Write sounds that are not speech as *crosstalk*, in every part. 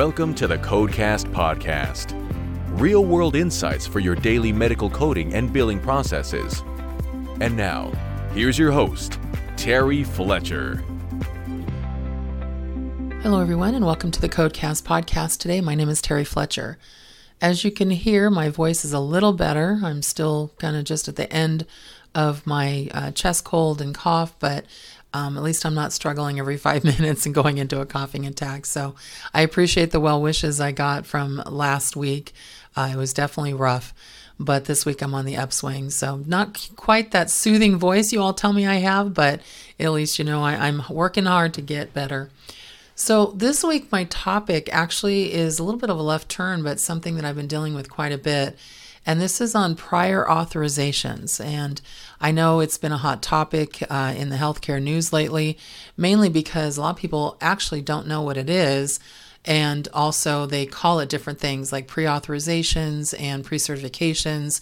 Welcome to the Codecast Podcast. Real world insights for your daily medical coding and billing processes. And now, here's your host, Terry Fletcher. Hello, everyone, and welcome to the Codecast Podcast today. My name is Terry Fletcher. As you can hear, my voice is a little better. I'm still kind of just at the end of my uh, chest cold and cough, but um, at least I'm not struggling every five *laughs* minutes and going into a coughing attack. So I appreciate the well wishes I got from last week. Uh, it was definitely rough, but this week I'm on the upswing. So not quite that soothing voice you all tell me I have, but at least you know I, I'm working hard to get better. So, this week, my topic actually is a little bit of a left turn, but something that I've been dealing with quite a bit. And this is on prior authorizations. And I know it's been a hot topic uh, in the healthcare news lately, mainly because a lot of people actually don't know what it is. And also, they call it different things like pre authorizations and pre certifications.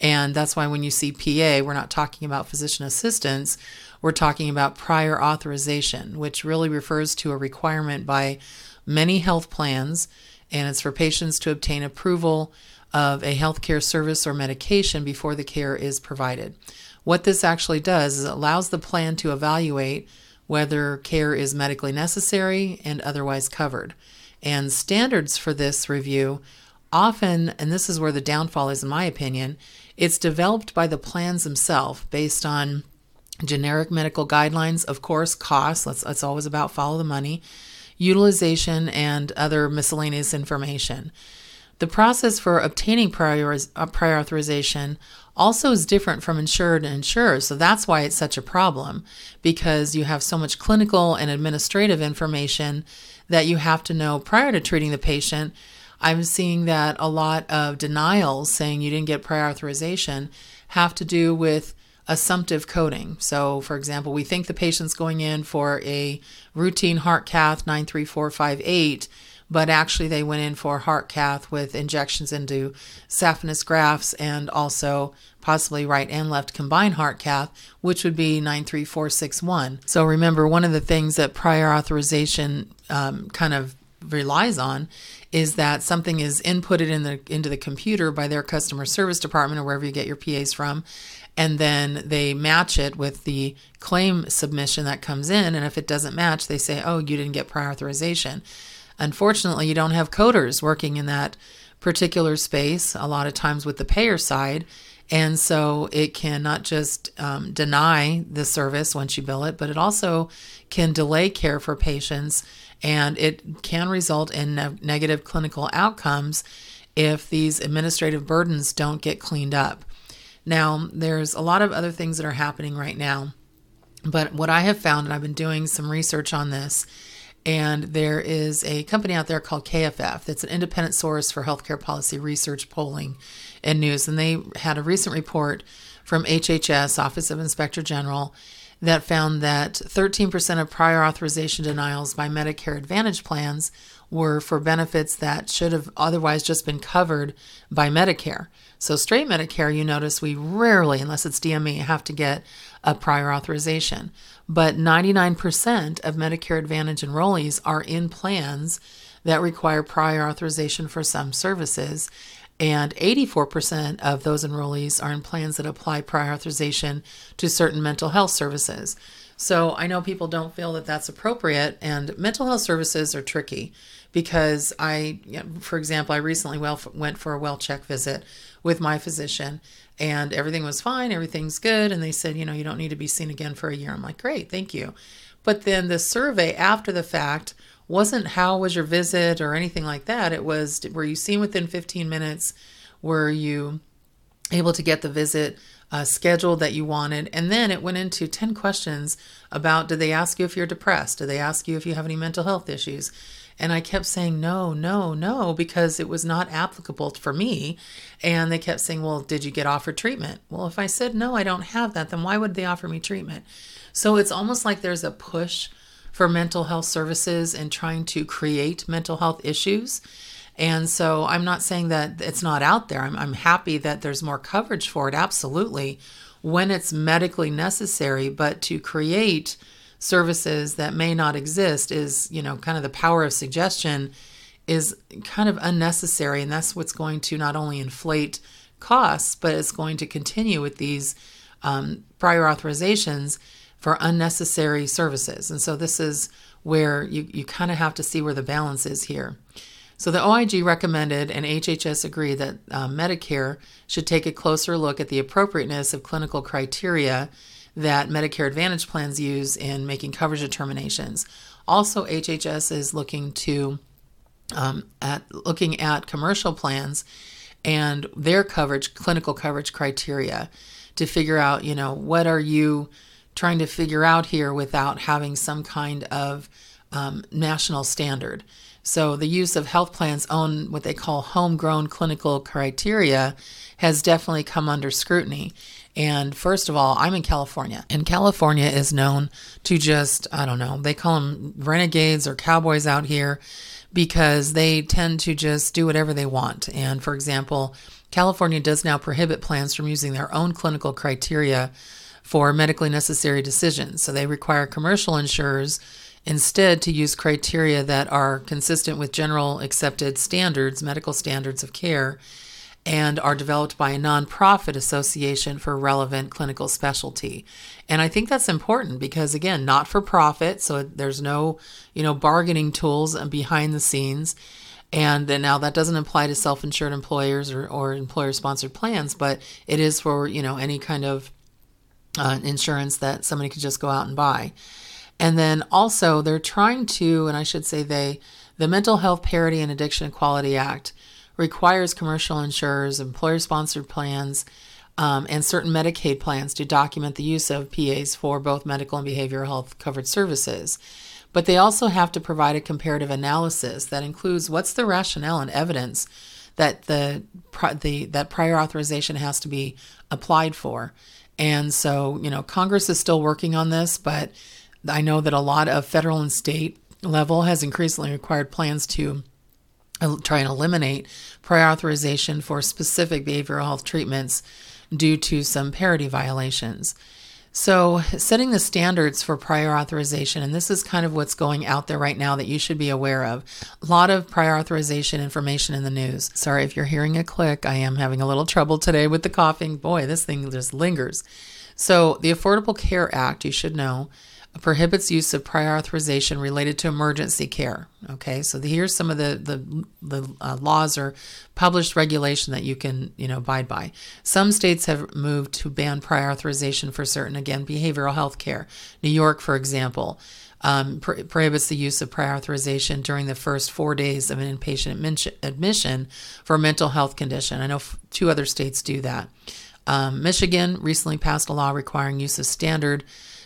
And that's why when you see PA, we're not talking about physician assistants, we're talking about prior authorization, which really refers to a requirement by many health plans. And it's for patients to obtain approval of a healthcare service or medication before the care is provided. What this actually does is allows the plan to evaluate whether care is medically necessary and otherwise covered. And standards for this review often, and this is where the downfall is in my opinion, it's developed by the plans themselves based on generic medical guidelines, of course, costs, let's, it's always about follow the money, utilization, and other miscellaneous information. The process for obtaining prior, uh, prior authorization also is different from insured and insured. So that's why it's such a problem because you have so much clinical and administrative information that you have to know prior to treating the patient. I'm seeing that a lot of denials saying you didn't get prior authorization have to do with assumptive coding. So, for example, we think the patient's going in for a routine heart cath 93458 but actually they went in for heart cath with injections into saphenous grafts and also possibly right and left combined heart cath, which would be 93461. So remember, one of the things that prior authorization um, kind of relies on is that something is inputted in the into the computer by their customer service department or wherever you get your PAs from and then they match it with the claim submission that comes in and if it doesn't match they say oh you didn't get prior authorization Unfortunately, you don't have coders working in that particular space, a lot of times with the payer side. And so it can not just um, deny the service once you bill it, but it also can delay care for patients and it can result in ne- negative clinical outcomes if these administrative burdens don't get cleaned up. Now, there's a lot of other things that are happening right now, but what I have found, and I've been doing some research on this, and there is a company out there called KFF that's an independent source for healthcare policy research, polling, and news. And they had a recent report from HHS, Office of Inspector General, that found that 13% of prior authorization denials by Medicare Advantage plans were for benefits that should have otherwise just been covered by Medicare. So, straight Medicare, you notice we rarely, unless it's DME, have to get a prior authorization. But 99% of Medicare Advantage enrollees are in plans that require prior authorization for some services. And 84% of those enrollees are in plans that apply prior authorization to certain mental health services. So I know people don't feel that that's appropriate, and mental health services are tricky because I, for example, I recently well, went for a well check visit with my physician and everything was fine, everything's good. And they said, you know, you don't need to be seen again for a year. I'm like, great, thank you. But then the survey after the fact wasn't how was your visit or anything like that. It was, were you seen within 15 minutes? Were you able to get the visit uh, schedule that you wanted? And then it went into 10 questions about did they ask you if you're depressed? Did they ask you if you have any mental health issues? And I kept saying no, no, no, because it was not applicable for me. And they kept saying, well, did you get offered treatment? Well, if I said no, I don't have that, then why would they offer me treatment? So it's almost like there's a push for mental health services and trying to create mental health issues. And so I'm not saying that it's not out there. I'm, I'm happy that there's more coverage for it, absolutely, when it's medically necessary. But to create services that may not exist is, you know, kind of the power of suggestion is kind of unnecessary. And that's what's going to not only inflate costs, but it's going to continue with these um, prior authorizations for unnecessary services. And so this is where you, you kind of have to see where the balance is here. So the OIG recommended and HHS agreed that uh, Medicare should take a closer look at the appropriateness of clinical criteria that Medicare Advantage plans use in making coverage determinations. Also, HHS is looking to um, at looking at commercial plans and their coverage, clinical coverage criteria, to figure out, you know, what are you trying to figure out here without having some kind of um, national standard. So the use of health plans' own what they call homegrown clinical criteria has definitely come under scrutiny. And first of all, I'm in California, and California is known to just, I don't know, they call them renegades or cowboys out here because they tend to just do whatever they want. And for example, California does now prohibit plans from using their own clinical criteria for medically necessary decisions. So they require commercial insurers instead to use criteria that are consistent with general accepted standards, medical standards of care, and are developed by a nonprofit association for relevant clinical specialty. And I think that's important because again, not for profit, so there's no, you know, bargaining tools behind the scenes. And now that doesn't apply to self-insured employers or, or employer-sponsored plans, but it is for, you know, any kind of uh, insurance that somebody could just go out and buy. And then also, they're trying to, and I should say they, the Mental Health Parity and Addiction Equality Act requires commercial insurers, employer sponsored plans, um, and certain Medicaid plans to document the use of PAs for both medical and behavioral health covered services. But they also have to provide a comparative analysis that includes what's the rationale and evidence that the, the that prior authorization has to be applied for. And so, you know, Congress is still working on this, but I know that a lot of federal and state level has increasingly required plans to uh, try and eliminate prior authorization for specific behavioral health treatments due to some parity violations. So, setting the standards for prior authorization, and this is kind of what's going out there right now that you should be aware of. A lot of prior authorization information in the news. Sorry if you're hearing a click, I am having a little trouble today with the coughing. Boy, this thing just lingers. So, the Affordable Care Act, you should know, prohibits use of prior authorization related to emergency care. Okay, so here's some of the the, the uh, laws or published regulation that you can you know abide by. Some states have moved to ban prior authorization for certain again behavioral health care. New York, for example. Um, pro- prohibits the use of prior authorization during the first four days of an inpatient admission for a mental health condition. I know f- two other states do that. Um, Michigan recently passed a law requiring use of standard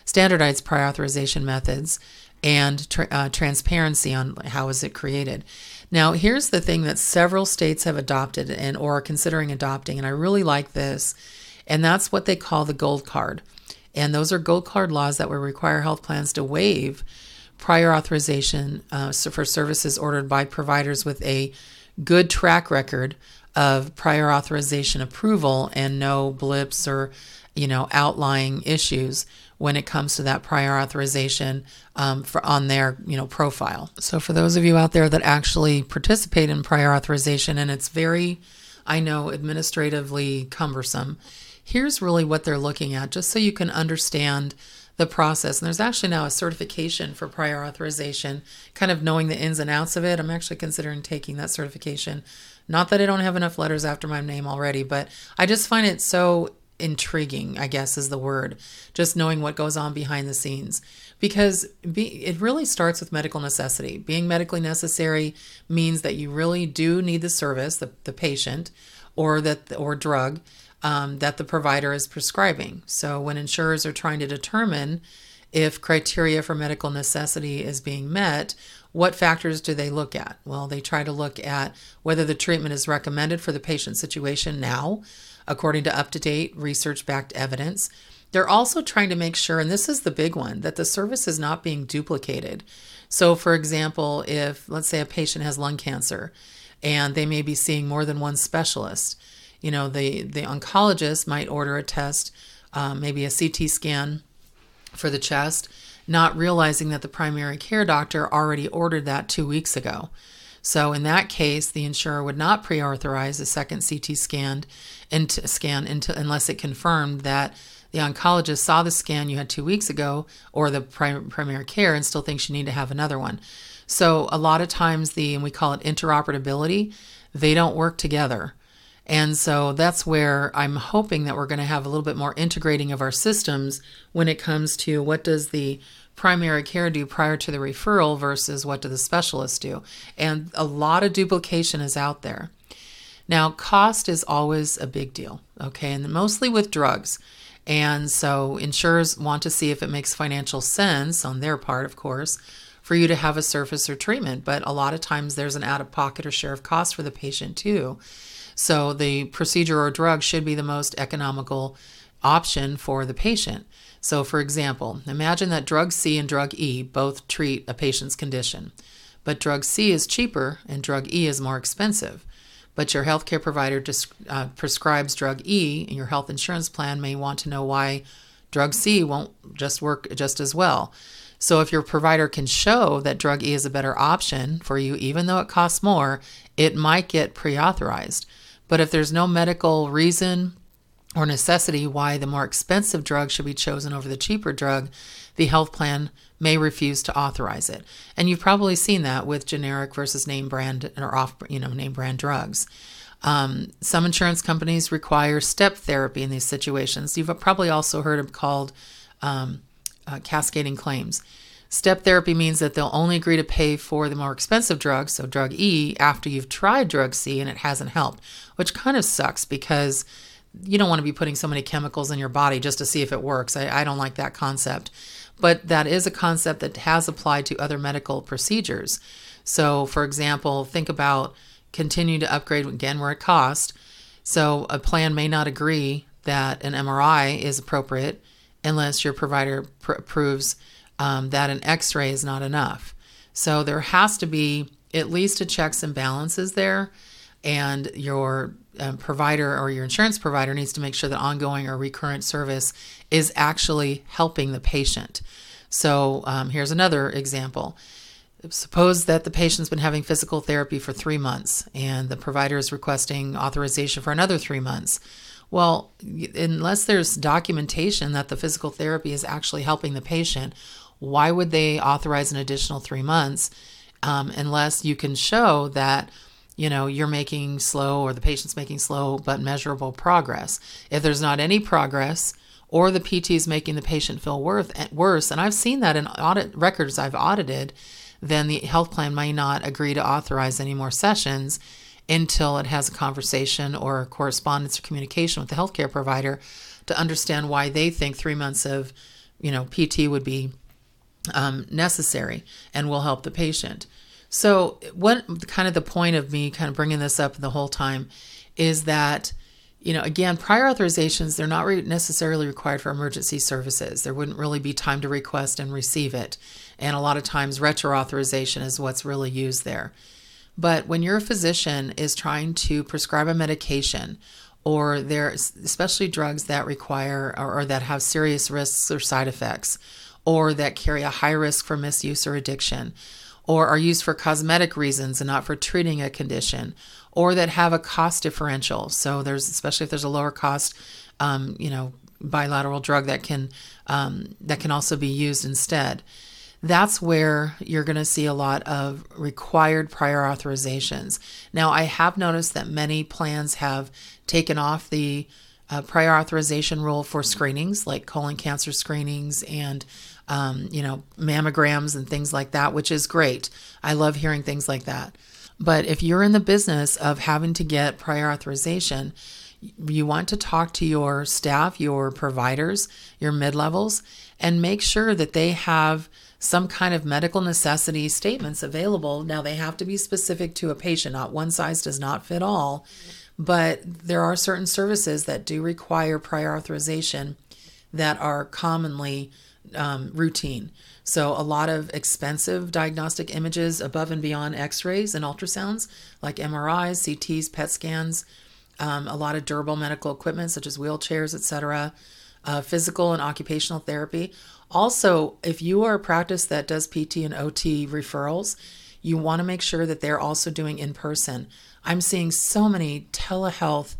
standardized prior authorization methods and tra- uh, transparency on how is it created. Now, here's the thing that several states have adopted and or are considering adopting, and I really like this, and that's what they call the gold card. And those are gold card laws that would require health plans to waive prior authorization uh, for services ordered by providers with a good track record of prior authorization approval and no blips or you know outlying issues when it comes to that prior authorization um, for on their you know profile. So for those of you out there that actually participate in prior authorization, and it's very, I know, administratively cumbersome. Here's really what they're looking at, just so you can understand the process. And there's actually now a certification for prior authorization, kind of knowing the ins and outs of it. I'm actually considering taking that certification. Not that I don't have enough letters after my name already, but I just find it so intriguing, I guess is the word, just knowing what goes on behind the scenes. Because be, it really starts with medical necessity. Being medically necessary means that you really do need the service, the, the patient, or that or drug um, that the provider is prescribing. So when insurers are trying to determine if criteria for medical necessity is being met, what factors do they look at? Well, they try to look at whether the treatment is recommended for the patient situation now, according to up to date research backed evidence. They're also trying to make sure, and this is the big one, that the service is not being duplicated. So, for example, if let's say a patient has lung cancer and they may be seeing more than one specialist, you know, the, the oncologist might order a test, um, maybe a CT scan for the chest, not realizing that the primary care doctor already ordered that two weeks ago. So in that case, the insurer would not pre-authorize a second CT scan scan unless it confirmed that the oncologist saw the scan you had two weeks ago or the prim- primary care and still thinks you need to have another one. So a lot of times the and we call it interoperability, they don't work together. And so that's where I'm hoping that we're going to have a little bit more integrating of our systems when it comes to what does the primary care do prior to the referral versus what do the specialists do. And a lot of duplication is out there. Now, cost is always a big deal, okay, and mostly with drugs. And so insurers want to see if it makes financial sense on their part, of course, for you to have a surface or treatment. But a lot of times there's an out of pocket or share of cost for the patient too. So the procedure or drug should be the most economical option for the patient. So, for example, imagine that drug C and drug E both treat a patient's condition, but drug C is cheaper and drug E is more expensive. But your healthcare provider dis- uh, prescribes drug E, and your health insurance plan may want to know why drug C won't just work just as well. So, if your provider can show that drug E is a better option for you, even though it costs more, it might get pre authorized. But if there's no medical reason or necessity why the more expensive drug should be chosen over the cheaper drug, the health plan may refuse to authorize it. And you've probably seen that with generic versus name brand or off, you know, name brand drugs. Um, some insurance companies require step therapy in these situations. You've probably also heard of called um, uh, cascading claims. Step therapy means that they'll only agree to pay for the more expensive drug, so drug E, after you've tried drug C and it hasn't helped, which kind of sucks because you don't want to be putting so many chemicals in your body just to see if it works. I, I don't like that concept. But that is a concept that has applied to other medical procedures. So, for example, think about continue to upgrade again where it costs. So, a plan may not agree that an MRI is appropriate unless your provider pr- approves um, that an x ray is not enough. So, there has to be at least a checks and balances there, and your um, provider or your insurance provider needs to make sure that ongoing or recurrent service is actually helping the patient. So um, here's another example. Suppose that the patient's been having physical therapy for three months and the provider is requesting authorization for another three months. Well, unless there's documentation that the physical therapy is actually helping the patient, why would they authorize an additional three months um, unless you can show that you know you're making slow or the patient's making slow but measurable progress. If there's not any progress or the pt is making the patient feel worse and i've seen that in audit records i've audited then the health plan may not agree to authorize any more sessions until it has a conversation or a correspondence or communication with the healthcare provider to understand why they think three months of you know pt would be um, necessary and will help the patient so, what kind of the point of me kind of bringing this up the whole time is that, you know, again, prior authorizations, they're not re- necessarily required for emergency services. There wouldn't really be time to request and receive it. And a lot of times, retro authorization is what's really used there. But when your physician is trying to prescribe a medication, or there, especially drugs that require or, or that have serious risks or side effects, or that carry a high risk for misuse or addiction, or are used for cosmetic reasons and not for treating a condition, or that have a cost differential. So there's especially if there's a lower cost, um, you know, bilateral drug that can um, that can also be used instead. That's where you're going to see a lot of required prior authorizations. Now, I have noticed that many plans have taken off the uh, prior authorization rule for screenings like colon cancer screenings and um, you know, mammograms and things like that, which is great. I love hearing things like that. But if you're in the business of having to get prior authorization, you want to talk to your staff, your providers, your mid levels, and make sure that they have some kind of medical necessity statements available. Now, they have to be specific to a patient, not one size does not fit all, but there are certain services that do require prior authorization that are commonly um, routine. So, a lot of expensive diagnostic images above and beyond x rays and ultrasounds, like MRIs, CTs, PET scans, um, a lot of durable medical equipment such as wheelchairs, etc., uh, physical and occupational therapy. Also, if you are a practice that does PT and OT referrals, you want to make sure that they're also doing in person. I'm seeing so many telehealth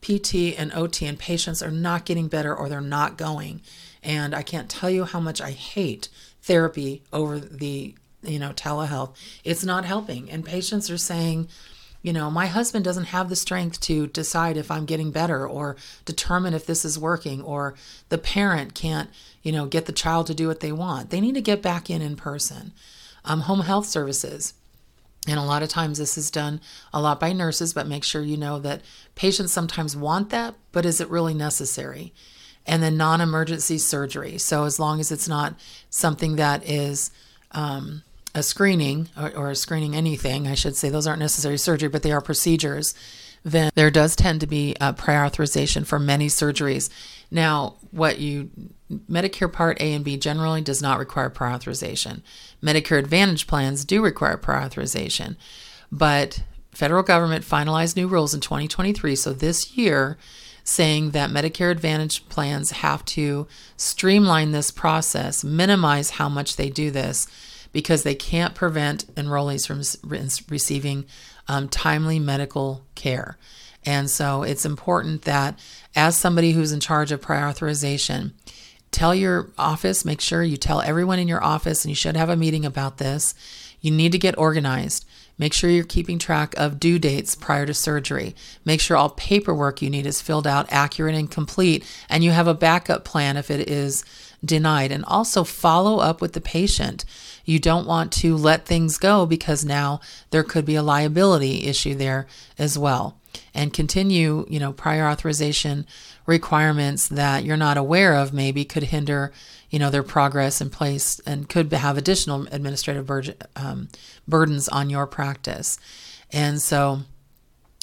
PT and OT, and patients are not getting better or they're not going. And I can't tell you how much I hate therapy over the you know telehealth. It's not helping, and patients are saying, you know, my husband doesn't have the strength to decide if I'm getting better or determine if this is working, or the parent can't, you know, get the child to do what they want. They need to get back in in person. Um, home health services. And a lot of times this is done a lot by nurses, but make sure you know that patients sometimes want that, but is it really necessary? And then non emergency surgery. So as long as it's not something that is, um, a screening or, or a screening anything, I should say, those aren't necessary surgery, but they are procedures, then there does tend to be a prior authorization for many surgeries. Now, what you Medicare Part A and B generally does not require prior authorization. Medicare Advantage plans do require prior authorization, but federal government finalized new rules in 2023. So this year, saying that Medicare Advantage plans have to streamline this process, minimize how much they do this because they can't prevent enrollees from receiving um, timely medical care. And so it's important that as somebody who's in charge of prior authorization, tell your office, make sure you tell everyone in your office, and you should have a meeting about this. You need to get organized. Make sure you're keeping track of due dates prior to surgery. Make sure all paperwork you need is filled out accurate and complete, and you have a backup plan if it is denied. And also follow up with the patient. You don't want to let things go because now there could be a liability issue there as well. And continue, you know, prior authorization requirements that you're not aware of maybe could hinder, you know, their progress in place and could have additional administrative bur- um, burdens on your practice. And so,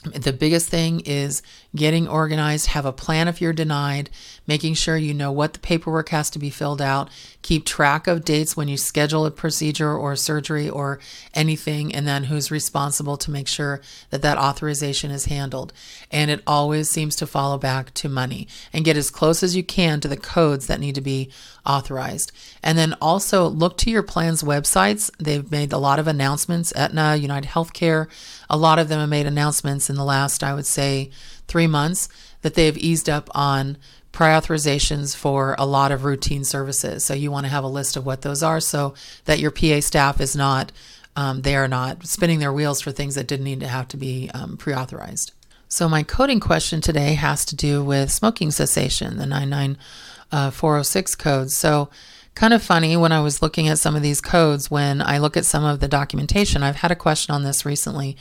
the biggest thing is getting organized, have a plan if you're denied, making sure you know what the paperwork has to be filled out, keep track of dates when you schedule a procedure or surgery or anything, and then who's responsible to make sure that that authorization is handled. And it always seems to follow back to money and get as close as you can to the codes that need to be authorized. And then also look to your plan's websites. They've made a lot of announcements, Aetna, United Healthcare, a lot of them have made announcements in the last, I would say, three months that they've eased up on prior authorizations for a lot of routine services. So you want to have a list of what those are so that your PA staff is not, um, they are not spinning their wheels for things that didn't need to have to be um, pre authorized. So my coding question today has to do with smoking cessation, the 99406 uh, code. So kind of funny when I was looking at some of these codes when I look at some of the documentation. I've had a question on this recently,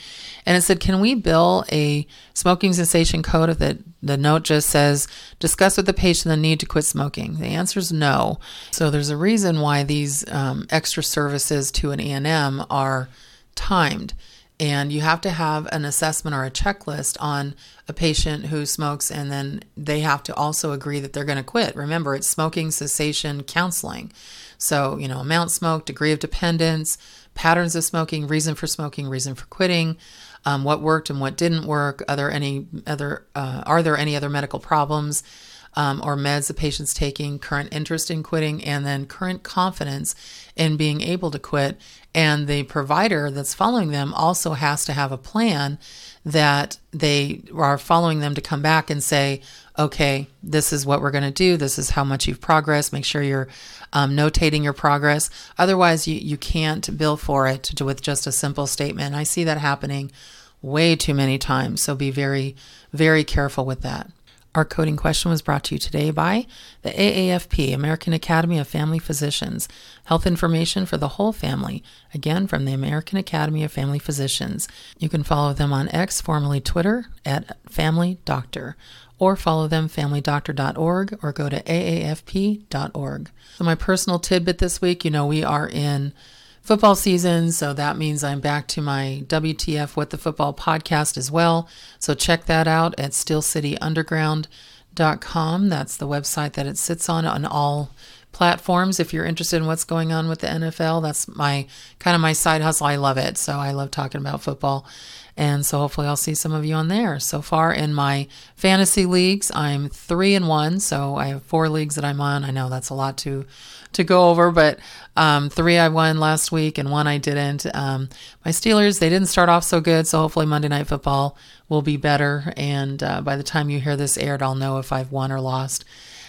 and it said, Can we bill a smoking cessation code if the, the note just says, discuss with the patient the need to quit smoking? The answer is no. So there's a reason why these um, extra services to an E&M are timed and you have to have an assessment or a checklist on a patient who smokes and then they have to also agree that they're going to quit remember it's smoking cessation counseling so you know amount smoked degree of dependence patterns of smoking reason for smoking reason for quitting um, what worked and what didn't work are there any other uh, are there any other medical problems um, or meds the patient's taking, current interest in quitting, and then current confidence in being able to quit. And the provider that's following them also has to have a plan that they are following them to come back and say, okay, this is what we're going to do. This is how much you've progressed. Make sure you're um, notating your progress. Otherwise, you, you can't bill for it with just a simple statement. I see that happening way too many times. So be very, very careful with that. Our coding question was brought to you today by the AAFP, American Academy of Family Physicians. Health information for the whole family, again from the American Academy of Family Physicians. You can follow them on X, formerly Twitter, at Family Doctor, or follow them familydoctor.org or go to aafp.org. So, my personal tidbit this week you know, we are in football season. So that means I'm back to my WTF What the Football podcast as well. So check that out at steelcityunderground.com. That's the website that it sits on, on all platforms if you're interested in what's going on with the NFL. That's my kind of my side hustle. I love it. So I love talking about football. And so hopefully I'll see some of you on there. So far in my fantasy leagues, I'm three and one. So I have four leagues that I'm on. I know that's a lot to to go over, but um, three I won last week and one I didn't. Um, my Steelers they didn't start off so good, so hopefully Monday Night Football will be better. And uh, by the time you hear this aired, I'll know if I've won or lost.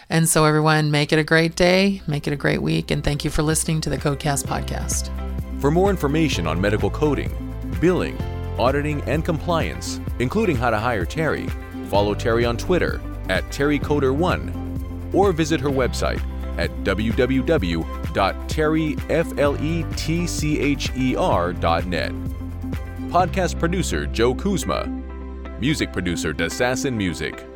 And so, everyone, make it a great day, make it a great week, and thank you for listening to the Codecast podcast. For more information on medical coding, billing, auditing, and compliance, including how to hire Terry, follow Terry on Twitter at TerryCoder1 or visit her website at www.terryfletcher.net. Podcast producer Joe Kuzma. Music producer Dassassin Music.